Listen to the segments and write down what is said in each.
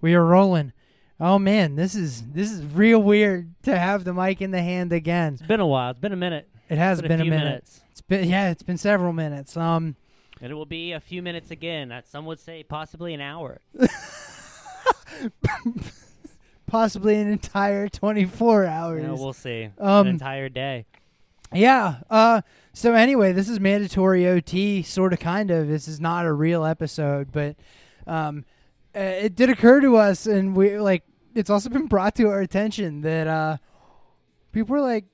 We are rolling. Oh man, this is this is real weird to have the mic in the hand again. It's been a while. It's been a minute. It has It's been a a, minute. minutes. It's been yeah, it's been several minutes. Um, And it will be a few minutes again. Uh, Some would say possibly an hour. possibly an entire twenty four You hours. know, we'll see. Um, An entire day. Yeah. Uh. So anyway, this is mandatory OT, sort of, kind of. This is not a real episode, but um, uh, it did occur to us, and we like. It's also been brought to our attention that uh, people were like,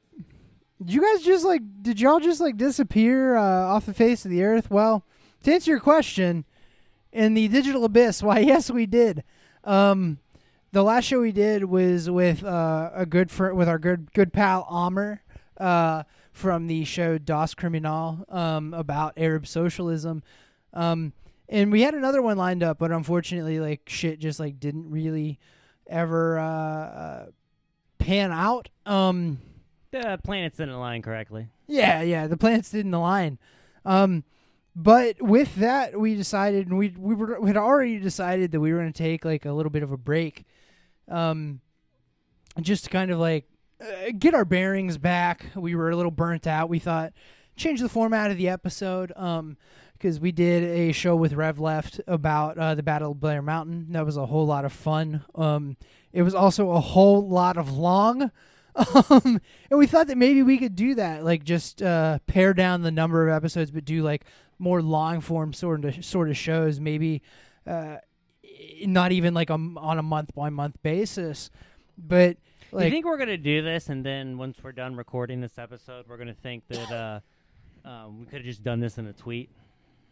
"Did you guys just like? Did y'all just like disappear uh, off the face of the earth?" Well, to answer your question, in the digital abyss, why yes, we did. Um, the last show we did was with uh, a good friend, with our good good pal Amr. Uh, from the show Das Criminal um, about Arab socialism. Um, and we had another one lined up, but unfortunately, like shit just like didn't really ever uh, uh, pan out. Um, The planets didn't align correctly. yeah, yeah, the planets didn't align. Um, but with that, we decided, and we we were we had already decided that we were going to take like a little bit of a break, um, just to kind of like uh, get our bearings back. We were a little burnt out. We thought change the format of the episode, um, because we did a show with Rev Left about uh, the Battle of Blair Mountain. That was a whole lot of fun. Um, it was also a whole lot of long. Um, and we thought that maybe we could do that, like just uh, pare down the number of episodes, but do like more long form sort of sort of shows. Maybe uh, not even like a on a month by month basis, but like you think we're gonna do this, and then once we're done recording this episode, we're gonna think that uh, um, we could have just done this in a tweet.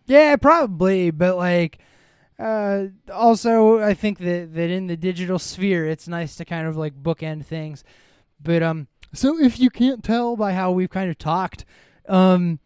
Yeah, probably, but like uh also I think that that in the digital sphere it's nice to kind of like bookend things. But um so if you can't tell by how we've kind of talked, um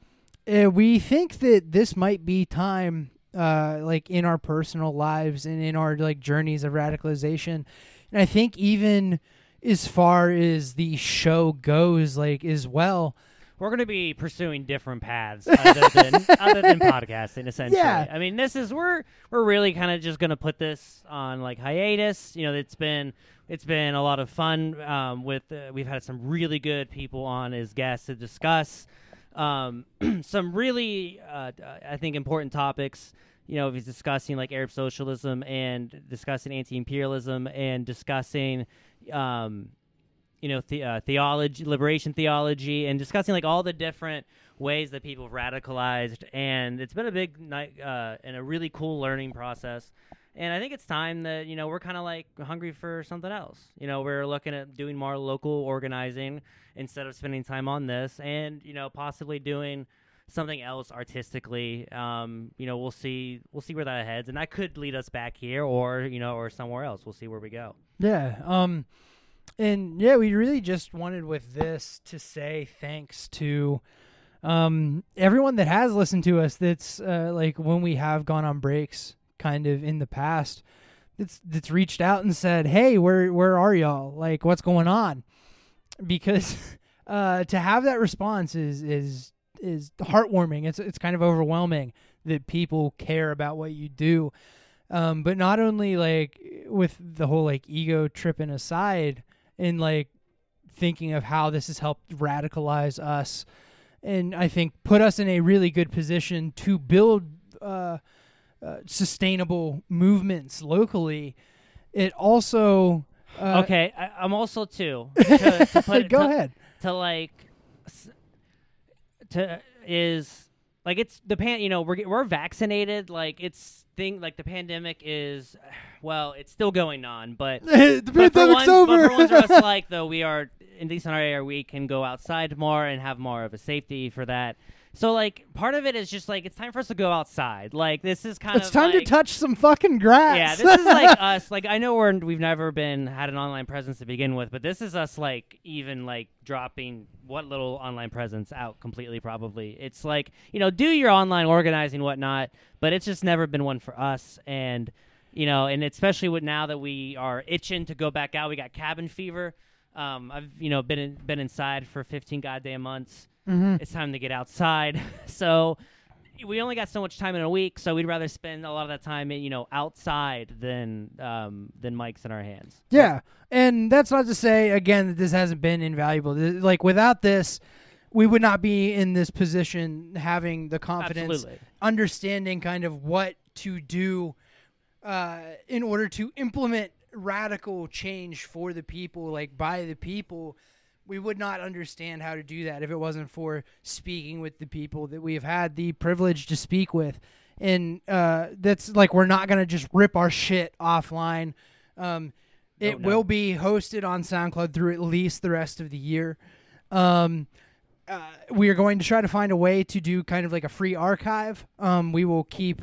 uh, we think that this might be time uh like in our personal lives and in our like journeys of radicalization. And I think even as far as the show goes like as well, We're gonna be pursuing different paths other than other than podcasting. Essentially, Yeah. I mean, this is we're we're really kind of just gonna put this on like hiatus. You know, it's been it's been a lot of fun. Um, with uh, we've had some really good people on as guests to discuss um, some really uh, I think important topics. You know, he's discussing like Arab socialism and discussing anti-imperialism and discussing. Um, you know, the, uh, theology, liberation theology, and discussing like all the different ways that people have radicalized. And it's been a big night uh, and a really cool learning process. And I think it's time that you know we're kind of like hungry for something else. You know, we're looking at doing more local organizing instead of spending time on this, and you know, possibly doing something else artistically. Um, you know, we'll see. We'll see where that heads, and that could lead us back here, or you know, or somewhere else. We'll see where we go. Yeah. Um and yeah, we really just wanted with this to say thanks to um everyone that has listened to us that's uh like when we have gone on breaks kind of in the past that's that's reached out and said, "Hey, where where are y'all? Like what's going on?" Because uh to have that response is is is heartwarming. It's it's kind of overwhelming that people care about what you do. Um, but not only like with the whole like ego tripping aside and like thinking of how this has helped radicalize us and I think put us in a really good position to build uh, uh, sustainable movements locally. It also uh, okay, I, I'm also too. To, to put, go to, ahead. To like, to is like it's the pan. You know, we're we're vaccinated. Like it's thing. Like the pandemic is, well, it's still going on, but. the But pandemic's ones, over. but for us like though we are in decent area we can go outside more and have more of a safety for that. So like part of it is just like it's time for us to go outside. Like this is kind it's of It's time like, to touch some fucking grass. yeah, this is like us. Like I know we're we've never been had an online presence to begin with, but this is us like even like dropping what little online presence out completely. Probably it's like you know do your online organizing whatnot, but it's just never been one for us. And you know, and especially with now that we are itching to go back out, we got cabin fever. Um, I've you know been in, been inside for 15 goddamn months. Mhm. It's time to get outside. so we only got so much time in a week, so we'd rather spend a lot of that time, you know, outside than um, than mics in our hands. Yeah, and that's not to say again that this hasn't been invaluable. Like without this, we would not be in this position, having the confidence, Absolutely. understanding kind of what to do uh, in order to implement radical change for the people, like by the people. We would not understand how to do that if it wasn't for speaking with the people that we have had the privilege to speak with. And uh, that's like we're not gonna just rip our shit offline. Um, No, it no. will be hosted on SoundCloud through at least the rest of the year. Um, uh, we are going to try to find a way to do kind of like a free archive. Um, we will keep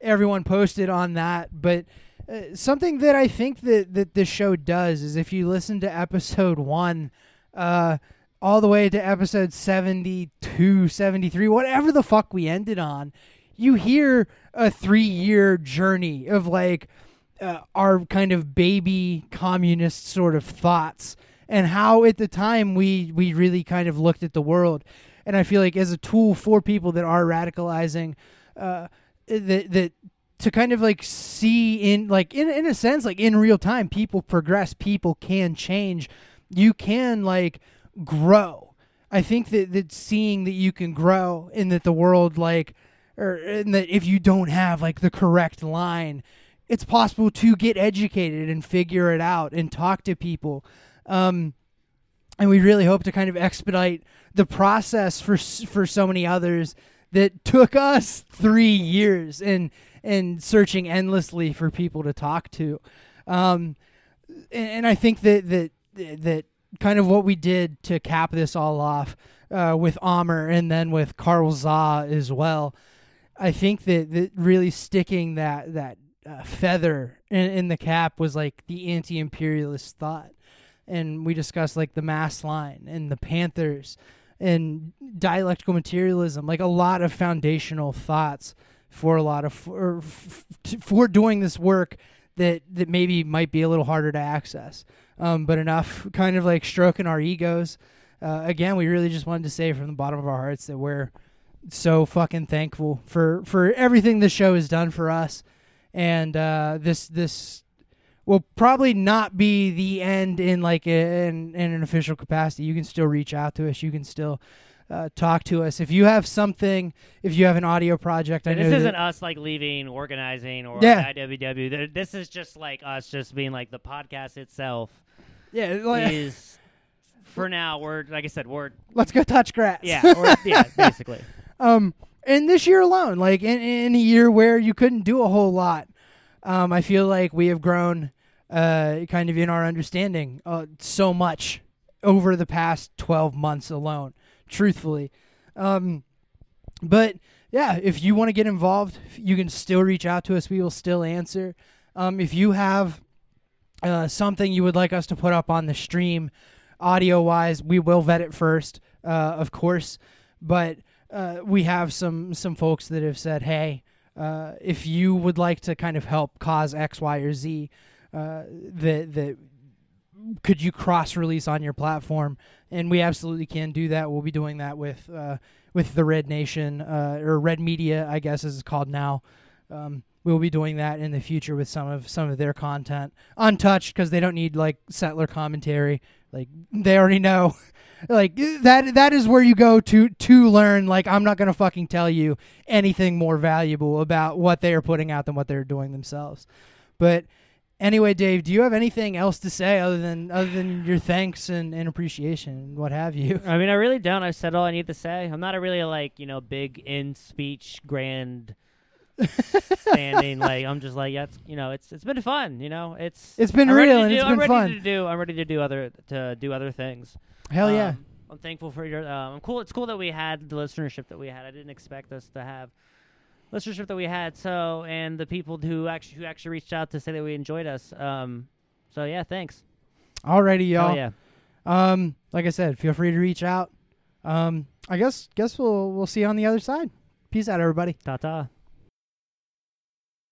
everyone posted on that. But uh, something that I think that, that this show does is if you listen to episode one, uh, all the way to episode 72, 73, whatever the fuck we ended on, you hear a three year journey of like uh, our kind of baby communist sort of thoughts and how at the time we we really kind of looked at the world. And i feel like as a tool for people that are radicalizing uh that that to kind of like see in like in in a sense like in real time people progress people can change. You can like grow. I think that that seeing that you can grow and that the world like or that if you don't have like the correct line it's possible to get educated and figure it out and talk to people. Um, and we really hope to kind of expedite the process for for so many others that took us three years and and searching endlessly for people to talk to um, and, and I think that that that kind of what we did to cap this all off uh, with Amr and then with Carl Zha as well. I think that, that really sticking that that uh, feather in, in the cap was like the anti-imperialist thought, and we discussed like the mass line and the Panthers and dialectical materialism, like a lot of foundational thoughts for a lot of for, for doing this work that that maybe might be a little harder to access, um, but enough kind of like stroking our egos. Uh, again, we really just wanted to say from the bottom of our hearts that we're so fucking thankful for for everything this show has done for us, and uh, this this will probably not be the end in like a, in, in an official capacity. You can still reach out to us. You can still uh, talk to us if you have something. If you have an audio project, I And know this isn't us like leaving organizing or Yeah. IWW. This is just like us just being like the podcast itself yeah. Like, is for now we're like I said we're let's go touch grass. yeah we're, yeah basically um, and this year alone, like in, in a year where you couldn't do a whole lot, um, I feel like we have grown, uh, kind of in our understanding, uh, so much over the past twelve months alone. Truthfully, um, but yeah, if you want to get involved, you can still reach out to us. We will still answer. Um, if you have uh, something you would like us to put up on the stream, audio wise, we will vet it first, uh, of course. But uh, we have some some folks that have said, hey, uh, if you would like to kind of help cause X, Y, or Z, uh, that that could you cross release on your platform? And we absolutely can do that. We'll be doing that with uh, with the Red Nation uh, or Red Media, I guess as it's called now. Um, we'll be doing that in the future with some of some of their content untouched because they don't need like settler commentary. Like they already know. like that that is where you go to to learn like I'm not to fucking tell you anything more valuable about what they are putting out than what they're doing themselves. But anyway, Dave, do you have anything else to say other than other than your thanks and, and appreciation and what have you? I mean I really don't I've said all I need to say I'm not a really like you know big in speech grand standing like I'm just like yeah it's, you know it's it's been fun you know it's It's been I'm real to and do, it's I'm been ready fun. to do I'm ready to do other to do other things Hell yeah. Um, I'm thankful for your. Um, I'm cool. It's cool that we had the listenership that we had. I didn't expect us to have listenership that we had. So, and the people who actually who actually reached out to say that we enjoyed us. Um, so yeah, thanks. Alrighty, Hell y'all. yeah. Um, like I said, feel free to reach out. Um, I guess guess we'll we'll see you on the other side. Peace out, everybody. Ta ta.